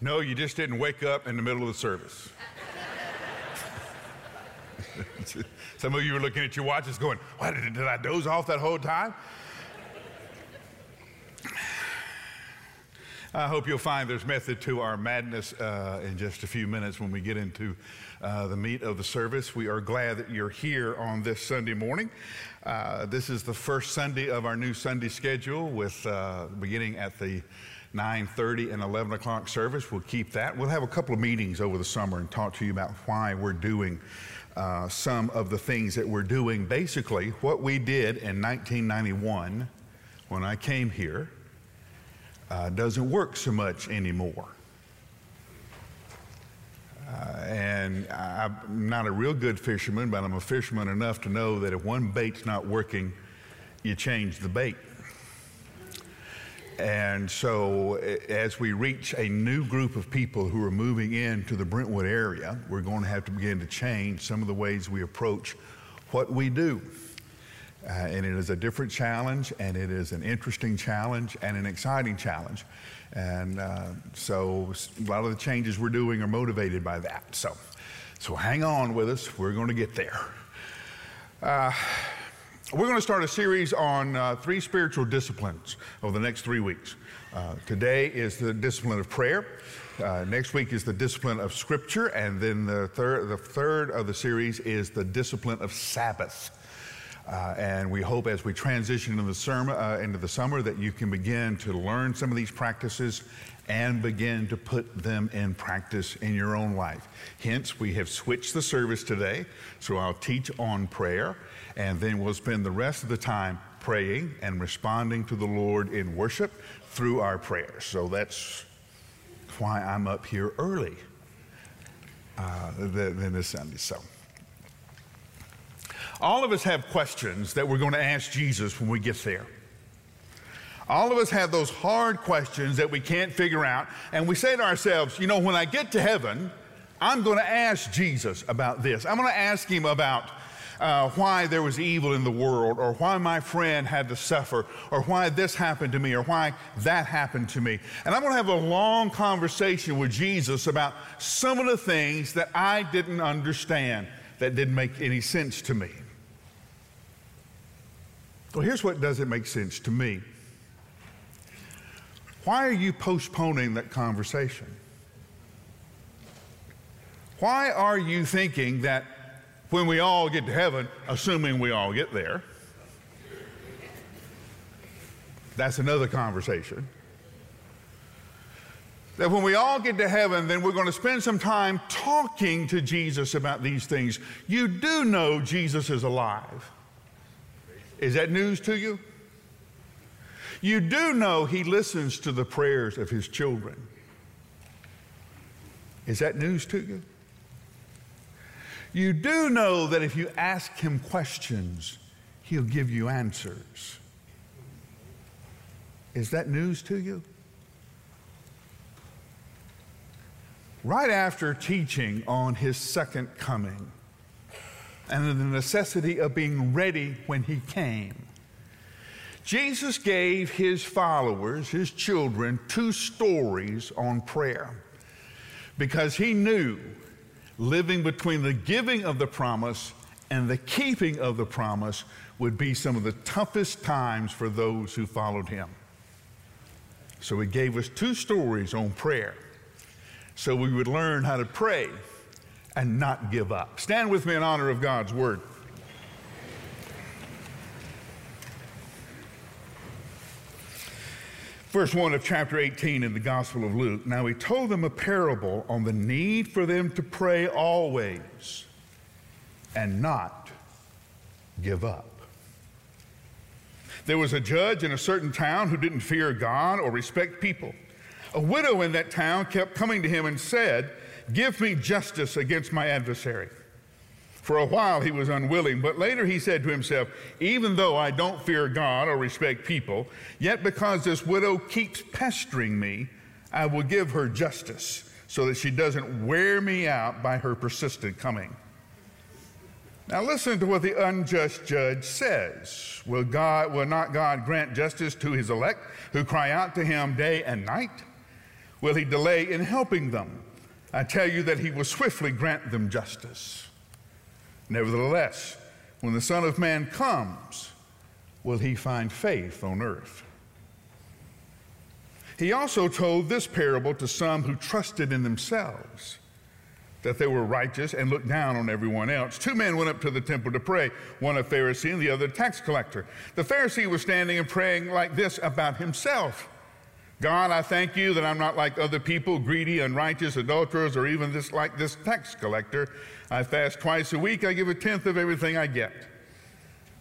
No, you just didn't wake up in the middle of the service. Some of you are looking at your watches going, Why did, did I doze off that whole time? I hope you'll find there's method to our madness uh, in just a few minutes when we get into uh, the meat of the service. We are glad that you're here on this Sunday morning. Uh, this is the first Sunday of our new Sunday schedule, with uh, beginning at the 9:30 and 11 o'clock service. We'll keep that. We'll have a couple of meetings over the summer and talk to you about why we're doing uh, some of the things that we're doing. Basically, what we did in 1991 when I came here uh, doesn't work so much anymore. Uh, and I'm not a real good fisherman, but I'm a fisherman enough to know that if one bait's not working, you change the bait. And so, as we reach a new group of people who are moving into the Brentwood area, we're going to have to begin to change some of the ways we approach what we do. Uh, and it is a different challenge, and it is an interesting challenge, and an exciting challenge. And uh, so, a lot of the changes we're doing are motivated by that. So, so hang on with us. We're going to get there. Uh, we're going to start a series on uh, three spiritual disciplines over the next three weeks. Uh, today is the discipline of prayer. Uh, next week is the discipline of Scripture, and then the the third of the series is the discipline of Sabbath. Uh, and we hope as we transition into the, sermon, uh, into the summer that you can begin to learn some of these practices and begin to put them in practice in your own life. Hence, we have switched the service today, so I'll teach on prayer, and then we'll spend the rest of the time praying and responding to the Lord in worship through our prayers. So that's why I'm up here early uh, than this Sunday. So. All of us have questions that we're going to ask Jesus when we get there. All of us have those hard questions that we can't figure out, and we say to ourselves, you know, when I get to heaven, I'm going to ask Jesus about this. I'm going to ask him about uh, why there was evil in the world, or why my friend had to suffer, or why this happened to me, or why that happened to me. And I'm going to have a long conversation with Jesus about some of the things that I didn't understand, that didn't make any sense to me. Well, here's what doesn't make sense to me. Why are you postponing that conversation? Why are you thinking that when we all get to heaven, assuming we all get there, that's another conversation. That when we all get to heaven, then we're going to spend some time talking to Jesus about these things. You do know Jesus is alive. Is that news to you? You do know he listens to the prayers of his children. Is that news to you? You do know that if you ask him questions, he'll give you answers. Is that news to you? Right after teaching on his second coming, and the necessity of being ready when he came. Jesus gave his followers, his children, two stories on prayer because he knew living between the giving of the promise and the keeping of the promise would be some of the toughest times for those who followed him. So he gave us two stories on prayer so we would learn how to pray and not give up. Stand with me in honor of God's word. Verse 1 of chapter 18 in the Gospel of Luke. Now he told them a parable on the need for them to pray always and not give up. There was a judge in a certain town who didn't fear God or respect people. A widow in that town kept coming to him and said, Give me justice against my adversary. For a while he was unwilling, but later he said to himself, Even though I don't fear God or respect people, yet because this widow keeps pestering me, I will give her justice so that she doesn't wear me out by her persistent coming. Now listen to what the unjust judge says. Will God will not God grant justice to his elect who cry out to him day and night? will he delay in helping them. I tell you that he will swiftly grant them justice. Nevertheless, when the Son of Man comes, will he find faith on earth? He also told this parable to some who trusted in themselves that they were righteous and looked down on everyone else. Two men went up to the temple to pray, one a Pharisee and the other a tax collector. The Pharisee was standing and praying like this about himself God, I thank you that I'm not like other people, greedy, unrighteous, adulterers, or even this, like this tax collector. I fast twice a week, I give a tenth of everything I get.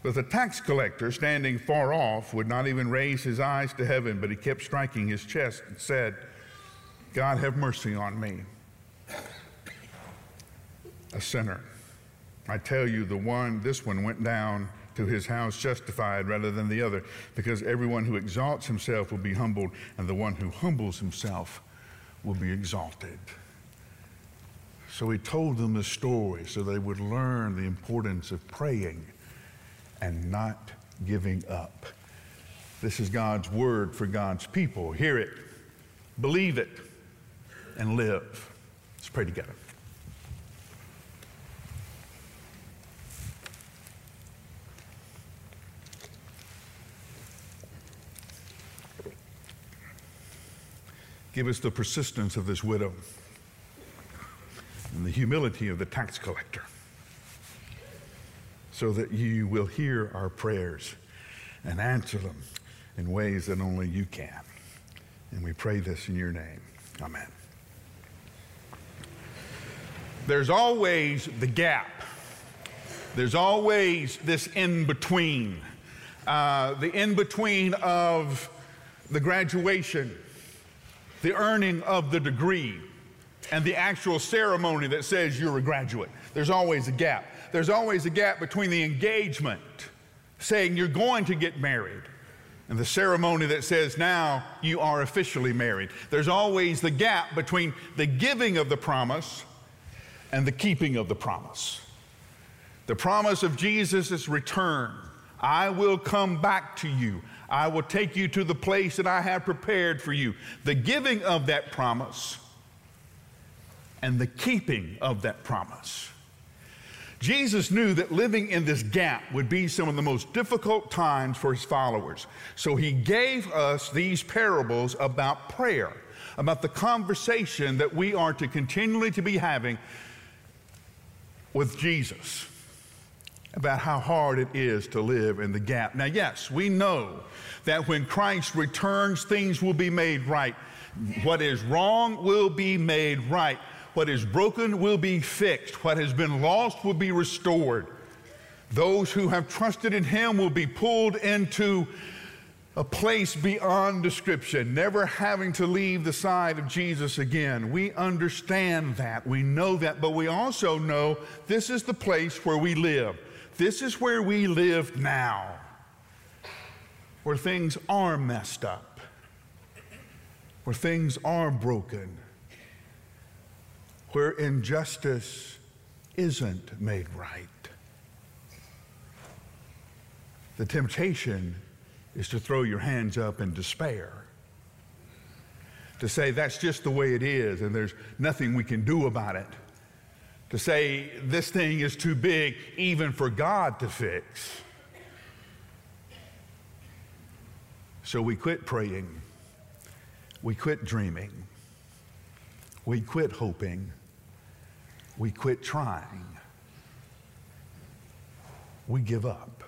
But the tax collector, standing far off, would not even raise his eyes to heaven, but he kept striking his chest and said, God, have mercy on me, a sinner. I tell you, the one, this one went down to his house justified rather than the other, because everyone who exalts himself will be humbled, and the one who humbles himself will be exalted. So he told them the story so they would learn the importance of praying and not giving up. This is God's word for God's people. Hear it, believe it, and live. Let's pray together. Give us the persistence of this widow and the humility of the tax collector so that you will hear our prayers and answer them in ways that only you can. And we pray this in your name. Amen. There's always the gap. There's always this in between. Uh, the in between of the graduation the earning of the degree and the actual ceremony that says you're a graduate. There's always a gap. There's always a gap between the engagement, saying you're going to get married, and the ceremony that says now you are officially married. There's always the gap between the giving of the promise and the keeping of the promise. The promise of Jesus' return I will come back to you. I will take you to the place that I have prepared for you. The giving of that promise and the keeping of that promise. Jesus knew that living in this gap would be some of the most difficult times for his followers. So he gave us these parables about prayer, about the conversation that we are to continually to be having with Jesus about how hard it is to live in the gap. Now, yes, we know that when Christ returns, things will be made right. What is wrong will be made right. What is broken will be fixed. What has been lost will be restored. Those who have trusted in Him will be pulled into a place beyond description, never having to leave the side of Jesus again. We understand that. We know that. But we also know this is the place where we live. This is where we live now, where things are messed up, where things are broken, where injustice isn't made right. The temptation is to throw your hands up in despair, to say that's just the way it is and there's nothing we can do about it to say this thing is too big even for God to fix. So we quit praying, we quit dreaming, we quit hoping, we quit trying, we give up.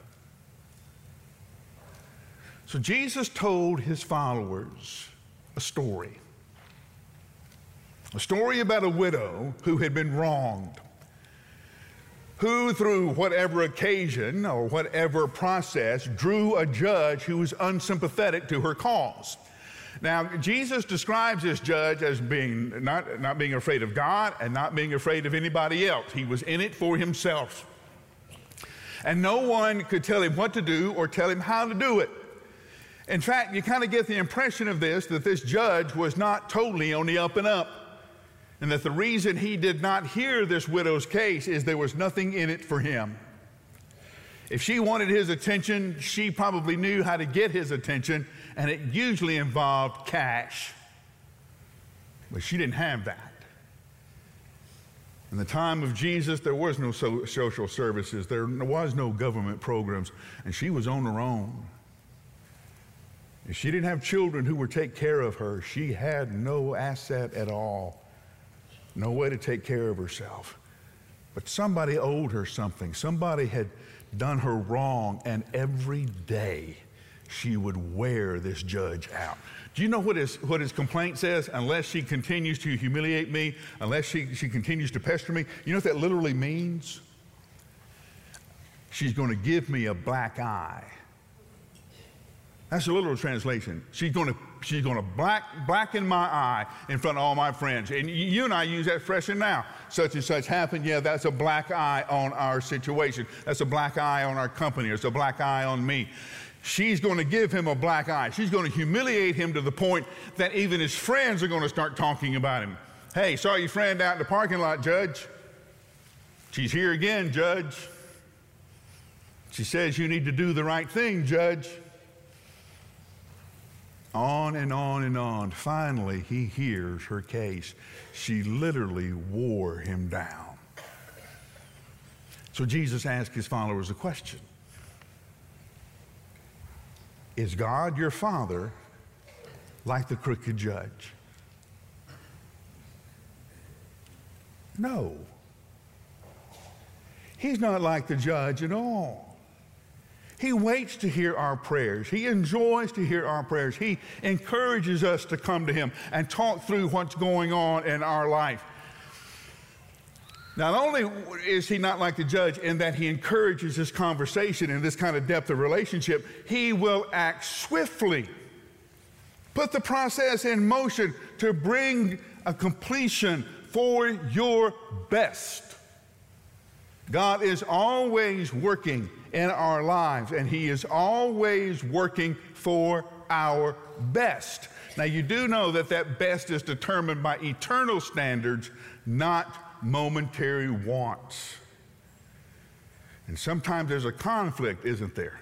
So Jesus told his followers a story. A story about a widow who had been wronged, who, through whatever occasion or whatever process, drew a judge who was unsympathetic to her cause. Now, Jesus describes this judge as being not, not being afraid of God and not being afraid of anybody else. He was in it for himself. And no one could tell him what to do or tell him how to do it. In fact, you kind of get the impression of this that this judge was not totally on the up and up and that the reason he did not hear this widow's case is there was nothing in it for him. If she wanted his attention, she probably knew how to get his attention, and it usually involved cash. But she didn't have that. In the time of Jesus, there was no so- social services, there was no government programs, and she was on her own. If she didn't have children who would take care of her, she had no asset at all, no way to take care of herself. But somebody owed her something. Somebody had done her wrong, and every day she would wear this judge out. Do you know what his, what his complaint says? Unless she continues to humiliate me, unless she, she continues to pester me. You know what that literally means? She's going to give me a black eye. That's a literal translation. She's going to she's going to black blacken my eye in front of all my friends. And you and I use that expression now. Such and such happened. Yeah, that's a black eye on our situation. That's a black eye on our company. It's a black eye on me. She's going to give him a black eye. She's going to humiliate him to the point that even his friends are going to start talking about him. Hey, saw your friend out in the parking lot, Judge. She's here again, Judge. She says you need to do the right thing, Judge. On and on and on. Finally, he hears her case. She literally wore him down. So Jesus asked his followers a question Is God your father like the crooked judge? No. He's not like the judge at all. He waits to hear our prayers. He enjoys to hear our prayers. He encourages us to come to Him and talk through what's going on in our life. Not only is He not like the judge in that He encourages this conversation and this kind of depth of relationship, He will act swiftly. Put the process in motion to bring a completion for your best. God is always working in our lives, and He is always working for our best. Now, you do know that that best is determined by eternal standards, not momentary wants. And sometimes there's a conflict, isn't there,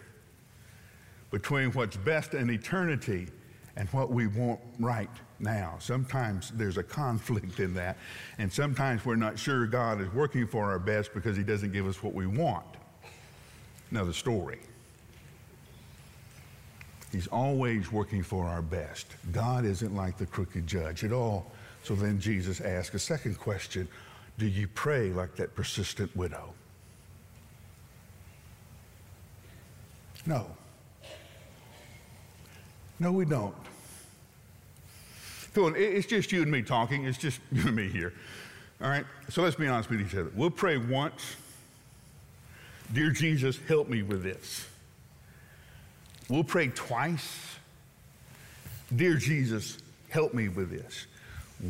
between what's best in eternity and what we want right now. Sometimes there's a conflict in that, and sometimes we're not sure God is working for our best because He doesn't give us what we want. Another story. He's always working for our best. God isn't like the crooked judge at all. So then Jesus asked a second question Do you pray like that persistent widow? No. No, we don't. Come it's just you and me talking. It's just you and me here. All right? So let's be honest with each other. We'll pray once Dear Jesus, help me with this. We'll pray twice. Dear Jesus, help me with this.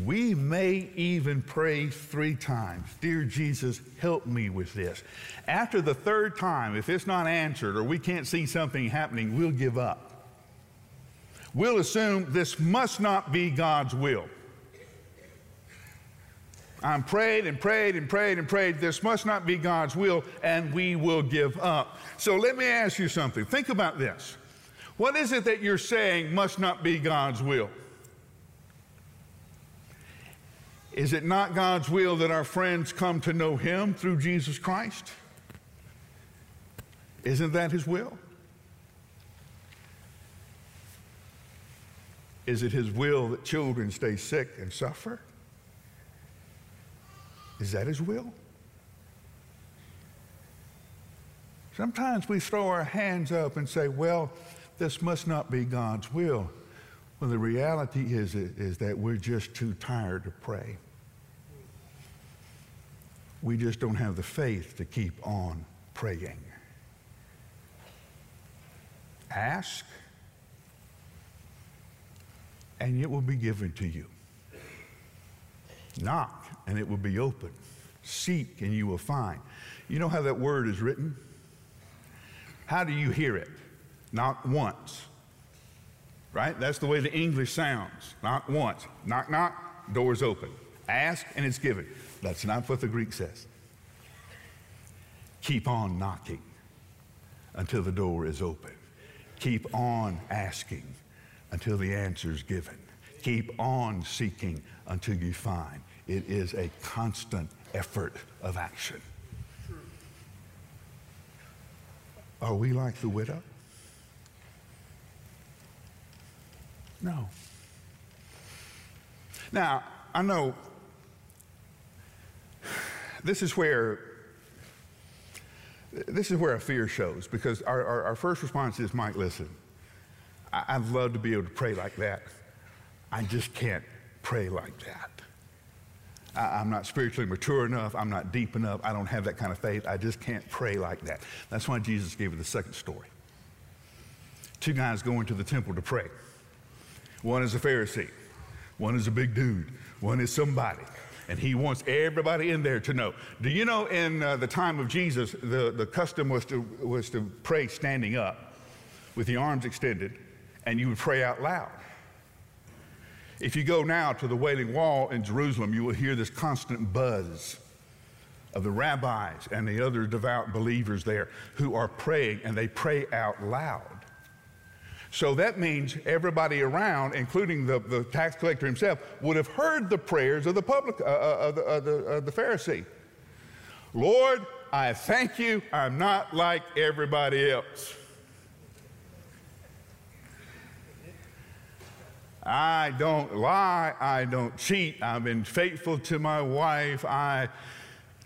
We may even pray three times. Dear Jesus, help me with this. After the third time, if it's not answered or we can't see something happening, we'll give up. We'll assume this must not be God's will. I'm prayed and prayed and prayed and prayed. This must not be God's will, and we will give up. So let me ask you something. Think about this. What is it that you're saying must not be God's will? Is it not God's will that our friends come to know Him through Jesus Christ? Isn't that His will? Is it His will that children stay sick and suffer? Is that His will? Sometimes we throw our hands up and say, well, this must not be God's will. Well, the reality is, is that we're just too tired to pray. We just don't have the faith to keep on praying. Ask, and it will be given to you. Knock, and it will be open. Seek, and you will find. You know how that word is written? How do you hear it? Not once. Right? That's the way the English sounds. Not once. Knock, knock, door's open. Ask, and it's given. That's not what the Greek says. Keep on knocking until the door is open. Keep on asking until the answer is given. keep on seeking until you find. It is a constant effort of action. Are we like the widow? No. Now, I know this is where this is where a fear shows because our, our, our first response is, Mike, listen, I, would love to be able to pray like that. I just can't pray like that. I, I'm not spiritually mature enough. I'm not deep enough. I don't have that kind of faith. I just can't pray like that. That's why Jesus gave the second story. Two guys go into the temple to pray. One is a Pharisee, one is a big dude, one is somebody. And he wants everybody in there to know. Do you know in uh, the time of Jesus, the, the custom was to, was to pray standing up with the arms extended, and you would pray out loud. If you go now to the Wailing Wall in Jerusalem, you will hear this constant buzz of the rabbis and the other devout believers there who are praying, and they pray out loud. So that means everybody around, including the, the tax collector himself, would have heard the prayers of the public, uh, uh, the, uh, the Pharisee. Lord, I thank you. I'm not like everybody else. I don't lie. I don't cheat. I've been faithful to my wife. I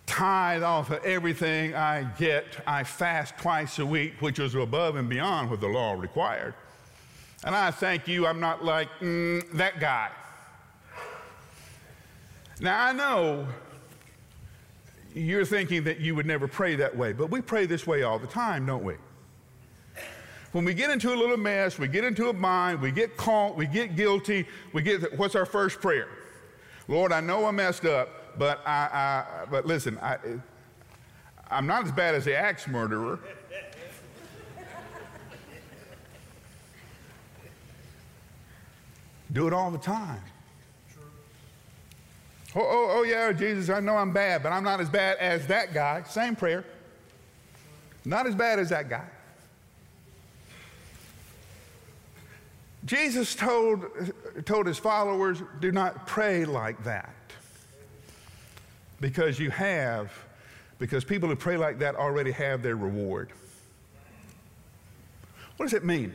tithe off of everything I get. I fast twice a week, which is above and beyond what the law required. And I thank you, I'm not like mm, that guy. Now, I know you're thinking that you would never pray that way, but we pray this way all the time, don't we? When we get into a little mess, we get into a bind, we get caught, we get guilty, we get, what's our first prayer? Lord, I know I messed up, but I, I but listen, I, I'm not as bad as the axe murderer. Do it all the time. Oh, oh, oh, yeah, Jesus, I know I'm bad, but I'm not as bad as that guy. Same prayer. Not as bad as that guy. Jesus told, told his followers, do not pray like that. Because you have, because people who pray like that already have their reward. What does it mean?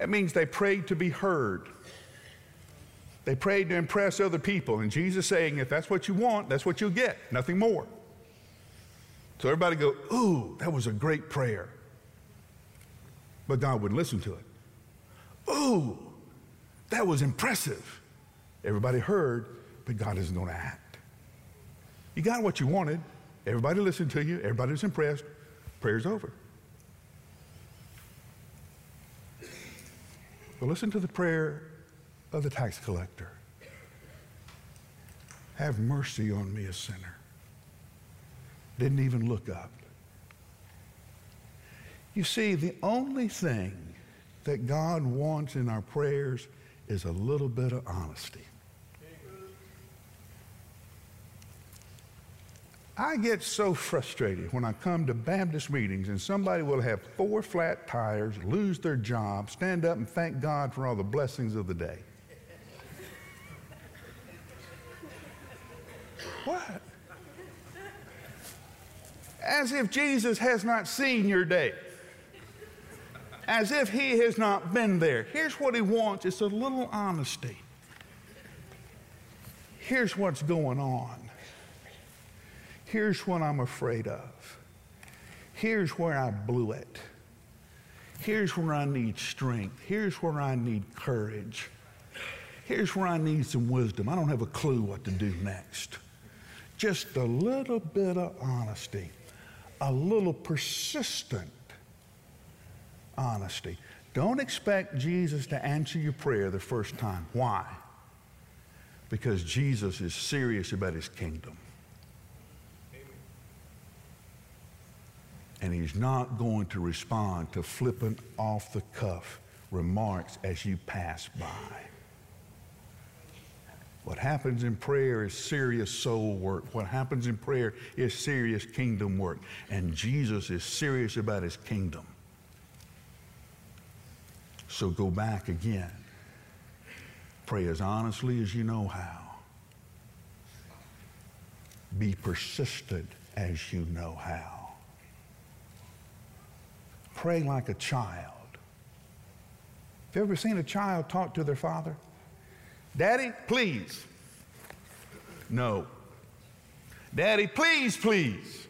It means they prayed to be heard. They prayed to impress other people. And Jesus saying, if that's what you want, that's what you'll get, nothing more. So everybody go, ooh, that was a great prayer. But God wouldn't listen to it. Ooh, that was impressive. Everybody heard, but God isn't going to act. You got what you wanted. Everybody listened to you. Everybody was impressed. Prayer's over. But listen to the prayer of the tax collector. Have mercy on me, a sinner. Didn't even look up. You see, the only thing that God wants in our prayers is a little bit of honesty. I get so frustrated when I come to Baptist meetings and somebody will have four flat tires, lose their job, stand up and thank God for all the blessings of the day. What? As if Jesus has not seen your day. As if he has not been there. Here's what he wants it's a little honesty. Here's what's going on. Here's what I'm afraid of. Here's where I blew it. Here's where I need strength. Here's where I need courage. Here's where I need some wisdom. I don't have a clue what to do next just a little bit of honesty, a little persistent honesty. Don't expect Jesus to answer your prayer the first time. Why? Because Jesus is serious about his kingdom. And he's not going to respond to flippant, off the cuff remarks as you pass by. What happens in prayer is serious soul work. What happens in prayer is serious kingdom work. And Jesus is serious about his kingdom. So go back again Pray as honestly as you know how. Be persistent as you know how. Pray like a child. Have you ever seen a child talk to their father? Daddy, please. No. Daddy, please, please.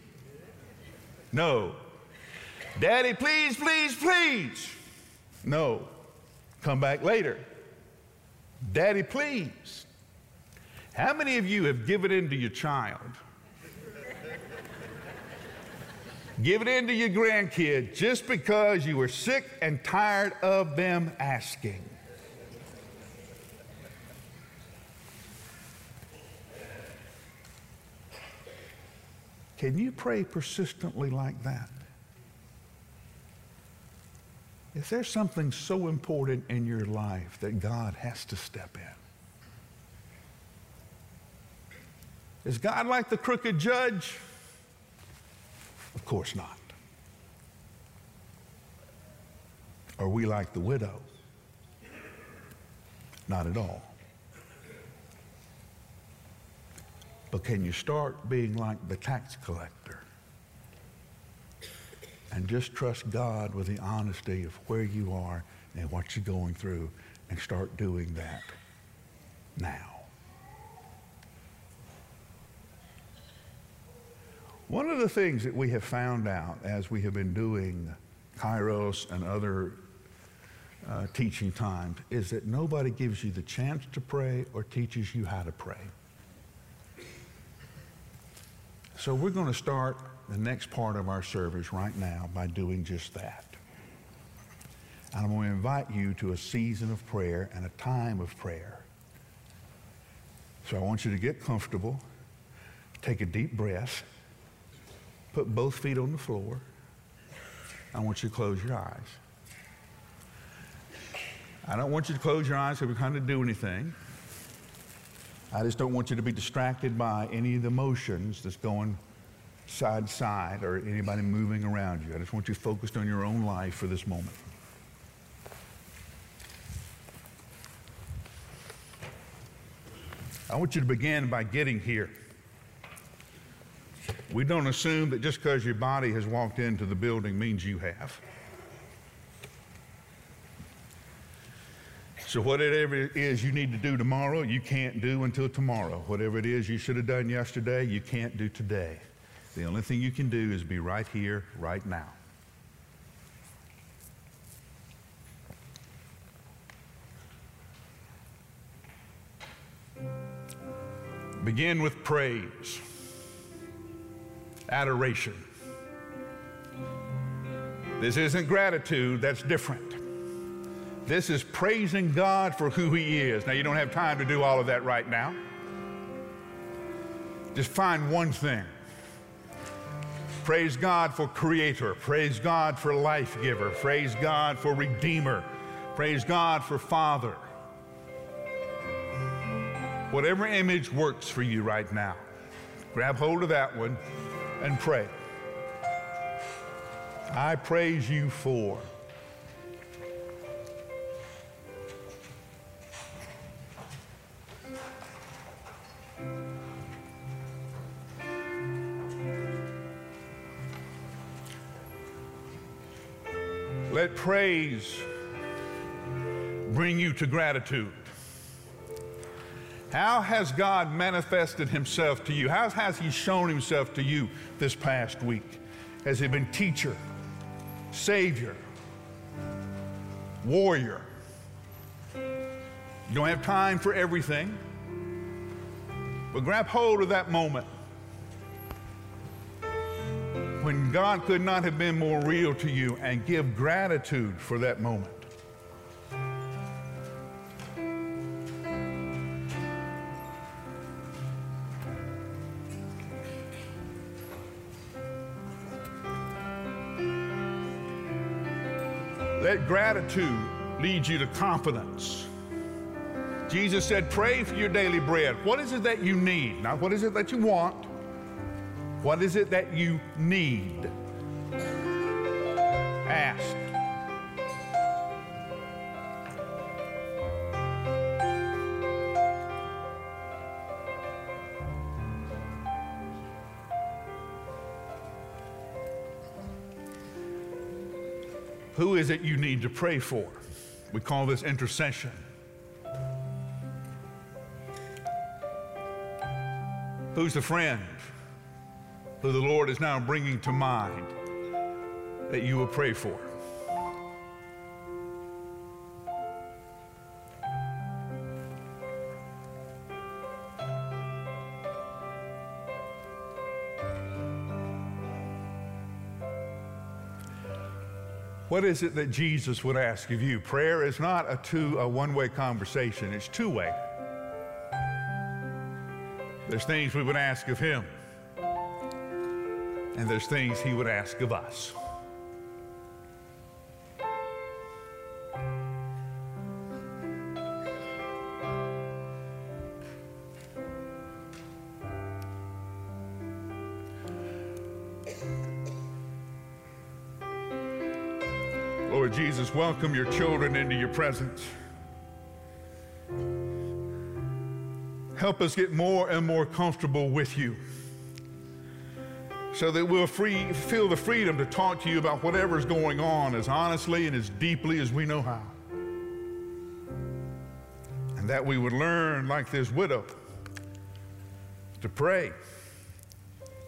No. Daddy, please, please, please. No. Come back later. Daddy, please. How many of you have given in to your child? Give it in to your grandkid just because you were sick and tired of them asking. Can you pray persistently like that? Is there something so important in your life that God has to step in? Is God like the crooked judge? Of course not. Are we like the widow? Not at all. But can you start being like the tax collector and just trust God with the honesty of where you are and what you're going through and start doing that now? One of the things that we have found out as we have been doing Kairos and other uh, teaching times is that nobody gives you the chance to pray or teaches you how to pray. So we're going to start the next part of our service right now by doing just that. And I'm going to invite you to a season of prayer and a time of prayer. So I want you to get comfortable, take a deep breath, put both feet on the floor. I want you to close your eyes. I don't want you to close your eyes so we kind of do anything. I just don't want you to be distracted by any of the motions that's going side side or anybody moving around you. I just want you focused on your own life for this moment. I want you to begin by getting here. We don't assume that just because your body has walked into the building means you have. So, whatever it is you need to do tomorrow, you can't do until tomorrow. Whatever it is you should have done yesterday, you can't do today. The only thing you can do is be right here, right now. Begin with praise, adoration. This isn't gratitude, that's different. This is praising God for who He is. Now, you don't have time to do all of that right now. Just find one thing. Praise God for Creator. Praise God for Life Giver. Praise God for Redeemer. Praise God for Father. Whatever image works for you right now, grab hold of that one and pray. I praise you for. Praise bring you to gratitude. How has God manifested himself to you? How has he shown himself to you this past week? Has he been teacher, savior, warrior? You don't have time for everything, but grab hold of that moment when God could not have been more real to you and give gratitude for that moment. Let gratitude lead you to confidence. Jesus said, Pray for your daily bread. What is it that you need? Not what is it that you want. What is it that you need? Ask. Who is it you need to pray for? We call this intercession. Who's the friend? Who the Lord is now bringing to mind that you will pray for? What is it that Jesus would ask of you? Prayer is not a two a one-way conversation, it's two-way. There's things we would ask of him, and there's things he would ask of us. Lord Jesus, welcome your children into your presence. Help us get more and more comfortable with you so that we'll free, feel the freedom to talk to you about whatever's going on as honestly and as deeply as we know how. And that we would learn, like this widow, to pray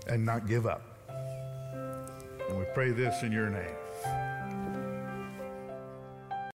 and not give up. And we pray this in your name.